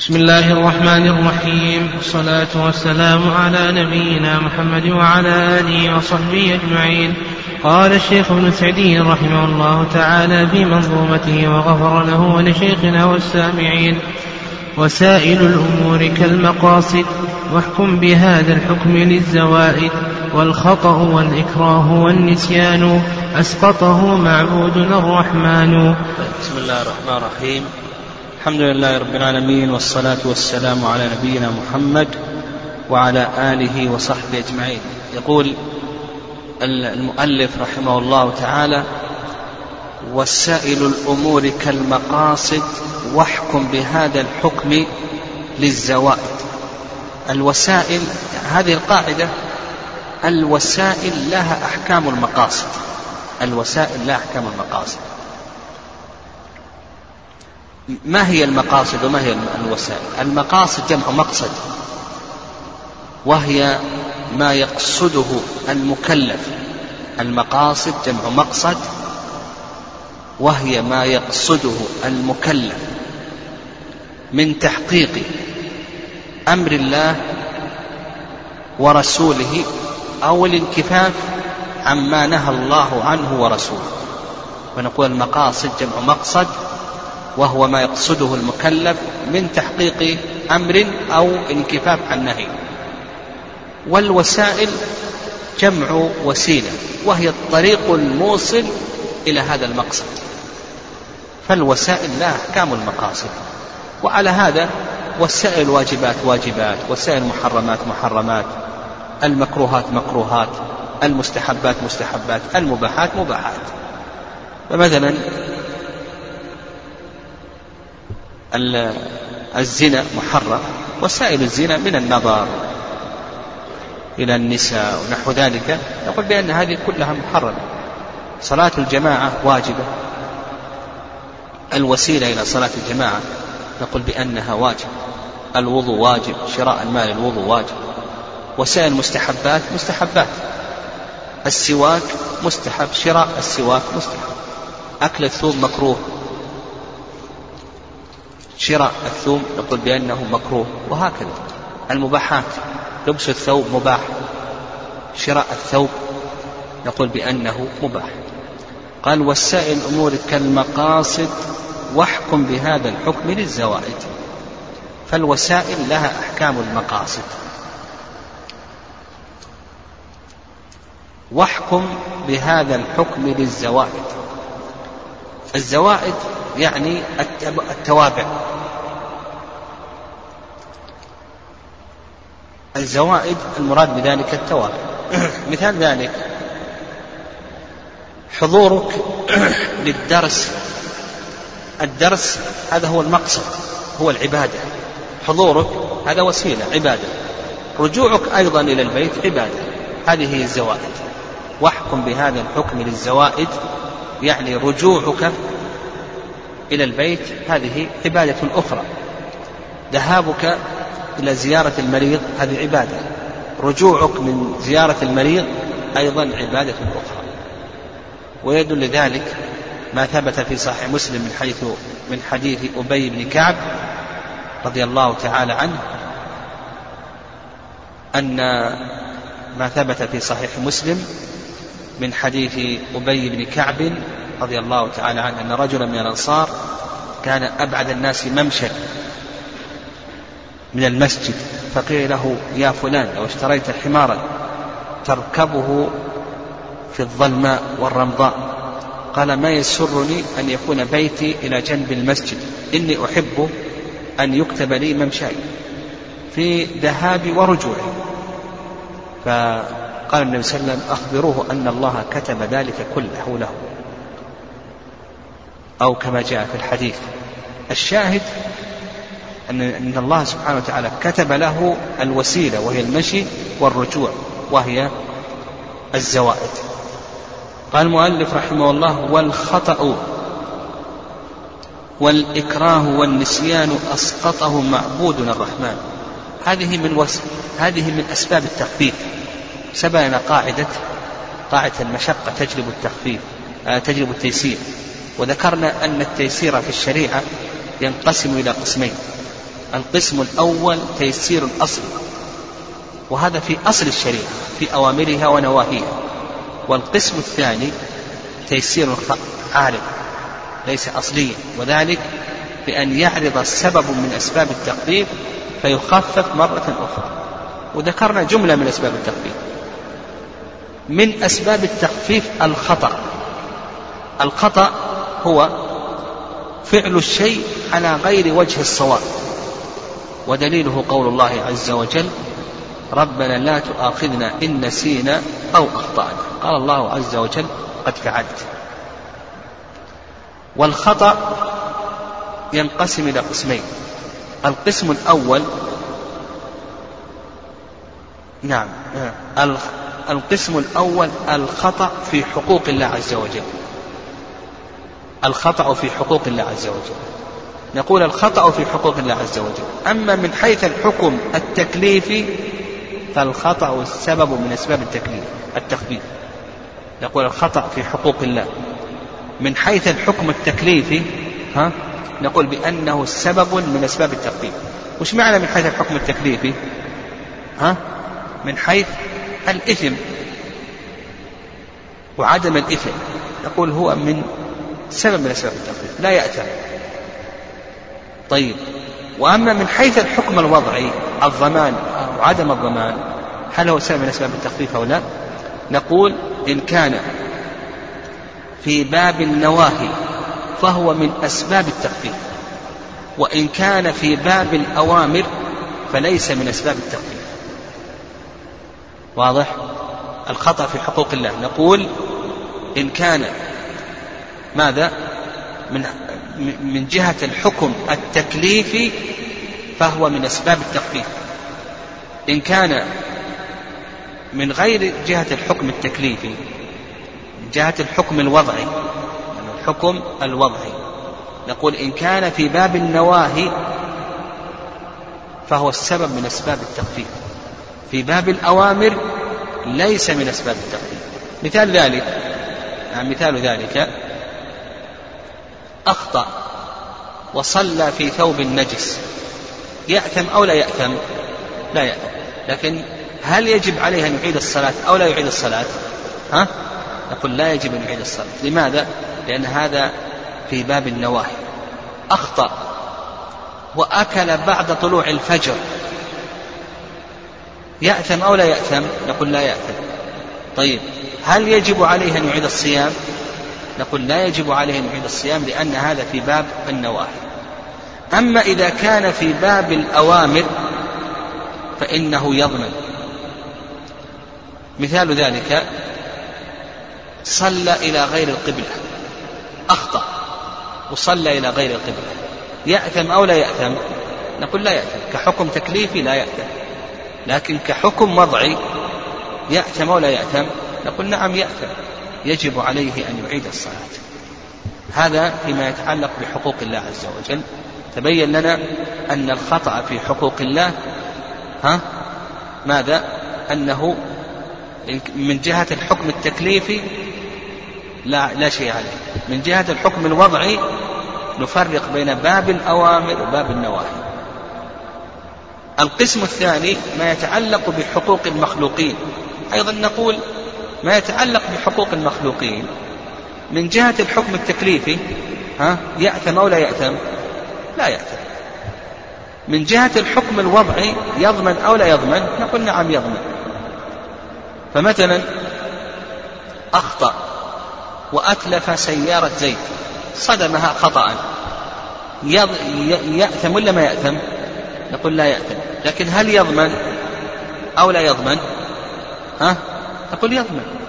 بسم الله الرحمن الرحيم. والصلاة والسلام على نبينا محمد وعلى آله وصحبه أجمعين. قال الشيخ ابن سعدي رحمه الله تعالى في منظومته وغفر له ولشيخنا والسامعين. وسائل الأمور كالمقاصد واحكم بهذا الحكم للزوائد والخطأ والإكراه والنسيان أسقطه معبودنا الرحمن. بسم الله الرحمن الرحيم. الحمد لله رب العالمين والصلاة والسلام على نبينا محمد وعلى آله وصحبه أجمعين. يقول المؤلف رحمه الله تعالى وسائل الأمور كالمقاصد واحكم بهذا الحكم للزوائد. الوسائل هذه القاعدة الوسائل لها أحكام المقاصد. الوسائل لها أحكام المقاصد. ما هي المقاصد وما هي الوسائل؟ المقاصد جمع مقصد وهي ما يقصده المكلف. المقاصد جمع مقصد وهي ما يقصده المكلف. من تحقيق أمر الله ورسوله أو الانكفاف عما نهى الله عنه ورسوله. ونقول المقاصد جمع مقصد وهو ما يقصده المكلف من تحقيق أمر أو انكفاف عن نهي. والوسائل جمع وسيلة وهي الطريق الموصل إلى هذا المقصد. فالوسائل لها أحكام المقاصد. وعلى هذا وسائل واجبات واجبات وسائل محرمات محرمات المكروهات مكروهات المستحبات مستحبات المباحات مباحات. فمثلا الزنا محرم وسائل الزنا من النظر إلى النساء ونحو ذلك. نقول بأن هذه كلها محرمة. صلاة الجماعة واجبة. الوسيلة إلى صلاة الجماعة نقول بأنها واجب الوضوء واجب شراء المال الوضوء واجب. وسائل المستحبات مستحبات. السواك مستحب شراء السواك مستحب. أكل الثوم مكروه. شراء الثوم نقول بأنه مكروه وهكذا. المباحات لبس الثوب مباح. شراء الثوب نقول بأنه مباح. قال وسائل الأمور كالمقاصد واحكم بهذا الحكم للزوائد. فالوسائل لها أحكام المقاصد. واحكم بهذا الحكم للزوائد. الزوائد يعني التوابع. الزوائد المراد بذلك التوابع. مثال ذلك. حضورك للدرس. الدرس هذا هو المقصد هو العبادة. حضورك هذا وسيلة عبادة. رجوعك أيضا إلى البيت عبادة. هذه هي الزوائد. واحكم بهذا الحكم للزوائد يعني رجوعك إلى البيت هذه عبادة أخرى. ذهابك إلى زيارة المريض هذه عبادة. رجوعك من زيارة المريض أيضا عبادة أخرى. ويدل لذلك ما ثبت في صحيح مسلم من حيث من حديث أبي بن كعب رضي الله تعالى عنه أن ما ثبت في صحيح مسلم من حديث أبي بن كعب رضي الله تعالى عنه أن رجلا من الأنصار كان أبعد الناس ممشى من المسجد فقيل له يا فلان لو اشتريت حمارا تركبه في الظلماء والرمضاء. قال ما يسرني أن يكون بيتي إلى جنب المسجد إني أحب أن يكتب لي ممشاي في ذهابي ورجوعي. فقال النبي صلى الله عليه وسلم أخبروه أن الله كتب ذلك كله له. أو كما جاء في الحديث. الشاهد أن الله سبحانه وتعالى كتب له الوسيلة وهي المشي والرجوع وهي الزوائد. قال المؤلف رحمه الله والخطأ والإكراه والنسيان أسقطه معبودنا الرحمن. هذه من وس... هذه من أسباب التخفيف. سبقنا قاعدة قاعدة المشقة تجلب التخفيف آه تجلب التيسير. وذكرنا أن التيسير في الشريعة ينقسم إلى قسمين. القسم الأول تيسير الأصل وهذا في أصل الشريعة في أوامرها ونواهيها. والقسم الثاني تيسير عارض ليس أصليا. وذلك بأن يعرض سبب من أسباب التخفيف فيخفف مرة أخرى. وذكرنا جملة من أسباب التخفيف. من أسباب التخفيف الخطأ. الخطأ هو فعل الشيء على غير وجه الصواب. ودليله قول الله عز وجل ربنا لا تؤاخذنا إن نسينا أو أخطأنا. قال الله عز وجل قد فعلت. والخطأ ينقسم إلى قسمين. القسم الأول نعم القسم الأول الخطأ في حقوق الله عز وجل. الخطأ في حقوق الله عز وجل. نقول الخطأ في حقوق الله عز وجل. أما من حيث الحكم التكليفي فالخطأ السبب من أسباب التكليف التخفيف. نقول الخطأ في حقوق الله. من حيث الحكم التكليفي ها نقول بأنه سبب من أسباب التخفيف. وش معنى من حيث الحكم التكليفي؟ ها من حيث الإثم وعدم الإثم. نقول هو من سبب من أسباب التخفيف لا يأتى. طيب وأما من حيث الحكم الوضعي الضمان أو عدم الضمان هل هو سبب من أسباب التخفيف أو لا؟ نقول إن كان في باب النواهي فهو من أسباب التخفيف وإن كان في باب الأوامر فليس من أسباب التخفيف. واضح؟ الخطأ في حقوق الله. نقول إن كان ماذا؟ من من جهة الحكم التكليفي فهو من أسباب التخفيف. إن كان من غير جهة الحكم التكليفي من جهة الحكم الوضعي يعني الحكم الوضعي. نقول إن كان في باب النواهي فهو السبب من أسباب التخفيف. في باب الأوامر ليس من أسباب التخفيف مثال ذلك يعني مثال ذلك أخطأ وصلى في ثوب نجس يأثم أو لا يأثم؟ لا يأثم. لكن هل يجب عليه أن يعيد الصلاة أو لا يعيد الصلاة؟ ها؟ نقول لا يجب أن يعيد الصلاة. لماذا؟ لأن هذا في باب النواهي. أخطأ وأكل بعد طلوع الفجر. يأثم أو لا يأثم؟ نقول لا يأثم. طيب هل يجب عليه أن يعيد الصيام؟ نقول لا يجب عليه أن يعيد الصيام لأن هذا في باب النواهي. أما إذا كان في باب الأوامر فإنه يضمن. مثال ذلك صلى إلى غير القبلة. أخطأ. وصلى إلى غير القبلة. يأثم أو لا يأثم؟ نقول لا يأثم. كحكم تكليفي لا يأثم. لكن كحكم وضعي يأثم أو لا يأثم نقول نعم يأثم يجب عليه أن يعيد الصلاة. هذا فيما يتعلق بحقوق الله عز وجل. تبين لنا أن الخطأ في حقوق الله ها؟ ماذا؟ أنه من جهة الحكم التكليفي لا لا شيء عليه. من جهة الحكم الوضعي نفرق بين باب الأوامر وباب النواهي. القسم الثاني ما يتعلق بحقوق المخلوقين. أيضا نقول ما يتعلق بحقوق المخلوقين. من جهة الحكم التكليفي ها يأثم أو لا يأثم؟ لا يأثم. من جهة الحكم الوضعي يضمن أو لا يضمن؟ نقول نعم يضمن. فمثلا أخطأ وأتلف سيارة زيت صدمها خطأ. يأثم ولا ما يأثم؟ نقول لا يأثم لكن هل يضمن أو لا يضمن؟ ها؟ نقول يضمن.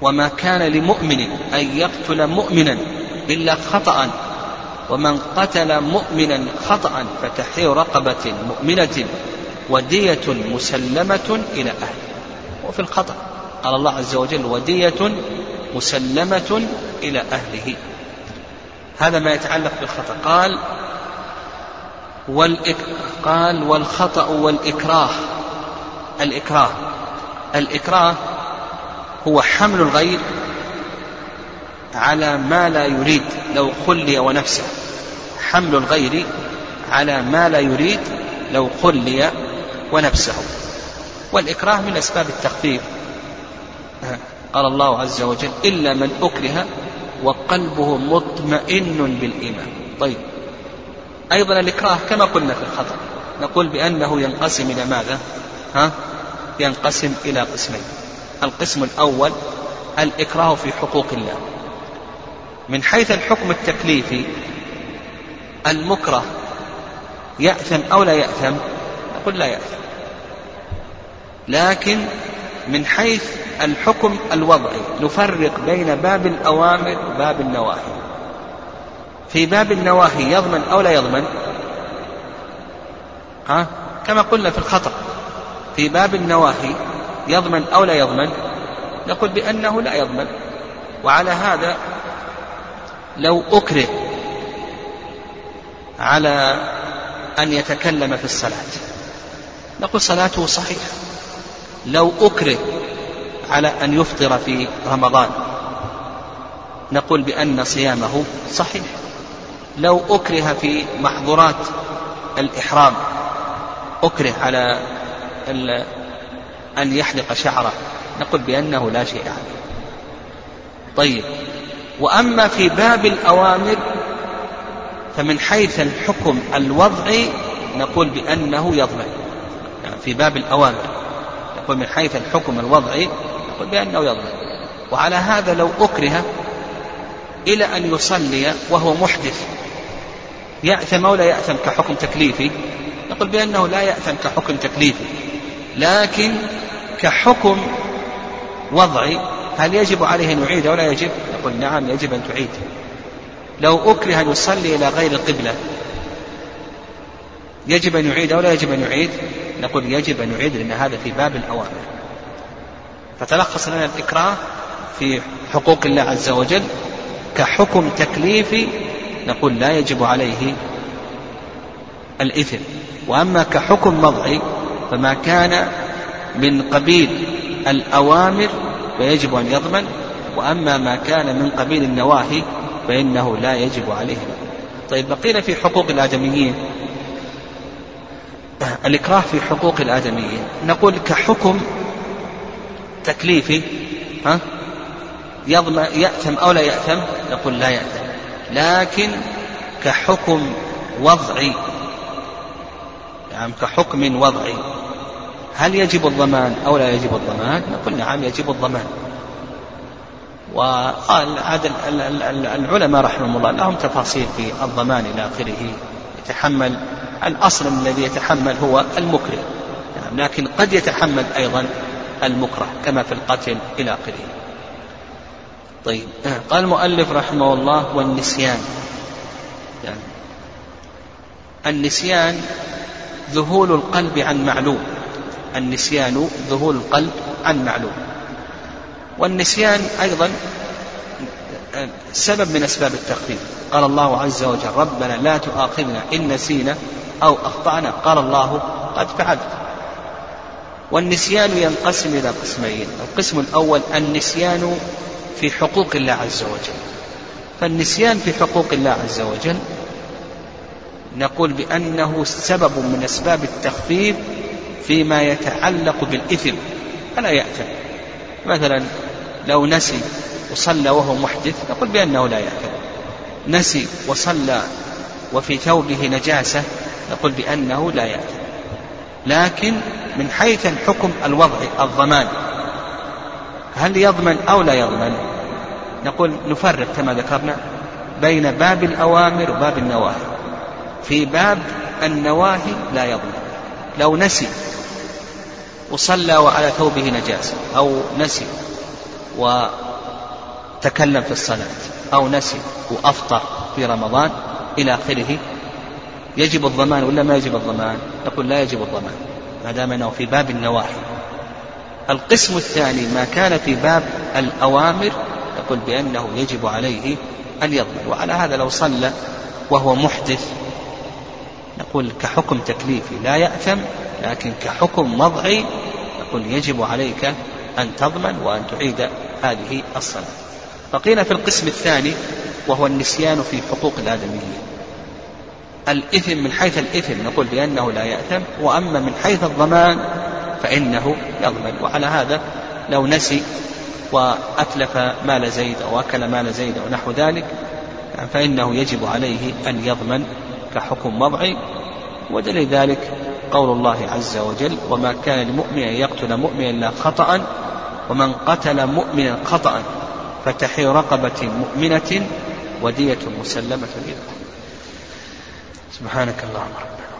وما كان لمؤمن أن يقتل مؤمنا إلا خطأ ومن قتل مؤمنا خطأ فتحرير رقبة مؤمنة ودية مسلمة إلى أهله. وفي الخطأ. قال الله عز وجل ودية مسلمة إلى أهله. هذا ما يتعلق بالخطأ. قال والإك... قال والخطأ والإكراه. الإكراه. الإكراه هو حمل الغير على ما لا يريد لو خلي ونفسه. حمل الغير على ما لا يريد لو خلي ونفسه. والإكراه من أسباب التخفيف. قال الله عز وجل إلا من أكره وقلبه مطمئن بالإيمان. طيب. أيضا الإكراه كما قلنا في الخطأ. نقول بأنه ينقسم إلى ماذا؟ ها؟ ينقسم إلى قسمين. القسم الأول الإكراه في حقوق الله. من حيث الحكم التكليفي المكره يأثم أو لا يأثم؟ نقول لا يأثم. لكن من حيث الحكم الوضعي نفرق بين باب الأوامر وباب النواهي. في باب النواهي يضمن أو لا يضمن؟ ها؟ كما قلنا في الخطأ. في باب النواهي يضمن أو لا يضمن؟ نقول بأنه لا يضمن. وعلى هذا لو أكره على أن يتكلم في الصلاة. نقول صلاته صحيحة. لو أكره على أن يفطر في رمضان. نقول بأن صيامه صحيح. لو أكره في محظورات الإحرام أكره على أن يحلق شعره نقول بأنه لا شيء عليه. طيب وأما في باب الأوامر فمن حيث الحكم الوضعي نقول بأنه يضمن. يعني في باب الأوامر نقول من حيث الحكم الوضعي نقول بأنه يضمن. وعلى هذا لو أكره إلى أن يصلي وهو محدث يأثم أو لا يأثم كحكم تكليفي؟ نقول بأنه لا يأثم كحكم تكليفي. لكن كحكم وضعي هل يجب عليه أن يعيد أو لا يجب؟ نقول نعم يجب أن تعيد. لو أكره أن يصلي إلى غير القبلة يجب أن يعيد أو لا يجب أن يعيد؟ نقول يجب أن يعيد لأن هذا في باب الأوامر. فتلخص لنا الإكراه في حقوق الله عز وجل كحكم تكليفي نقول لا يجب عليه الإثم. وأما كحكم وضعي فما كان من قبيل الأوامر فيجب أن يضمن وأما ما كان من قبيل النواهي فإنه لا يجب عليه. طيب بقينا في حقوق الآدميين. الإكراه في حقوق الآدميين. نقول كحكم تكليفي ها يضمن يأثم أو لا يأثم؟ نقول لا يأثم. لكن كحكم وضعي يعني كحكم وضعي هل يجب الضمان أو لا يجب الضمان؟ نقول نعم يجب الضمان. وقال عاد العلماء رحمهم الله لهم تفاصيل في الضمان إلى آخره. يتحمل الأصل الذي يتحمل هو المكره. يعني لكن قد يتحمل أيضا المكره كما في القتل إلى آخره. طيب. قال المؤلف رحمه الله والنسيان. يعني النسيان ذهول القلب عن معلوم. النسيان ذهول القلب عن معلوم. والنسيان أيضا سبب من أسباب التخفيف. قال الله عز وجل ربنا لا تؤاخذنا إن نسينا أو أخطأنا. قال الله قد فعلت. والنسيان ينقسم إلى قسمين. القسم الأول النسيان في حقوق الله عز وجل. فالنسيان في حقوق الله عز وجل نقول بأنه سبب من أسباب التخفيف فيما يتعلق بالإثم. فلا يأثم مثلا لو نسي وصلى وهو محدث نقول بأنه لا يأثم نسي وصلى وفي ثوبه نجاسة نقول بأنه لا يأثم لكن من حيث الحكم الوضعي الضمان. هل يضمن أو لا يضمن؟ نقول نفرق كما ذكرنا بين باب الأوامر وباب النواهي. في باب النواهي لا يضمن. لو نسي وصلى وعلى ثوبه نجاسة أو نسي وتكلم في الصلاة أو نسي وأفطر في رمضان إلى آخره يجب الضمان ولا ما يجب الضمان؟ نقول لا يجب الضمان ما دام أنه في باب النواحي القسم الثاني ما كان في باب الأوامر نقول بأنه يجب عليه أن يضمن وعلى هذا لو صلى وهو محدث نقول كحكم تكليفي لا يأثم لكن كحكم وضعي نقول يجب عليك أن تضمن وأن تعيد هذه الصلاة. بقينا في القسم الثاني وهو النسيان في حقوق الآدميين. الإثم من حيث الإثم نقول بأنه لا يأثم وأما من حيث الضمان فإنه يضمن. وعلى هذا لو نسي وأتلف مال زيد أو أكل مال زيد أو نحو ذلك فإنه يجب عليه أن يضمن كحكم وضعي ودليل ذلك قول الله عز وجل وما كان لمؤمن أن يقتل مؤمنا إلا خطأ ومن قتل مؤمنا خطأ فتحرير رقبة مؤمنة ودية مسلمة إلى سبحانك اللهم ربنا.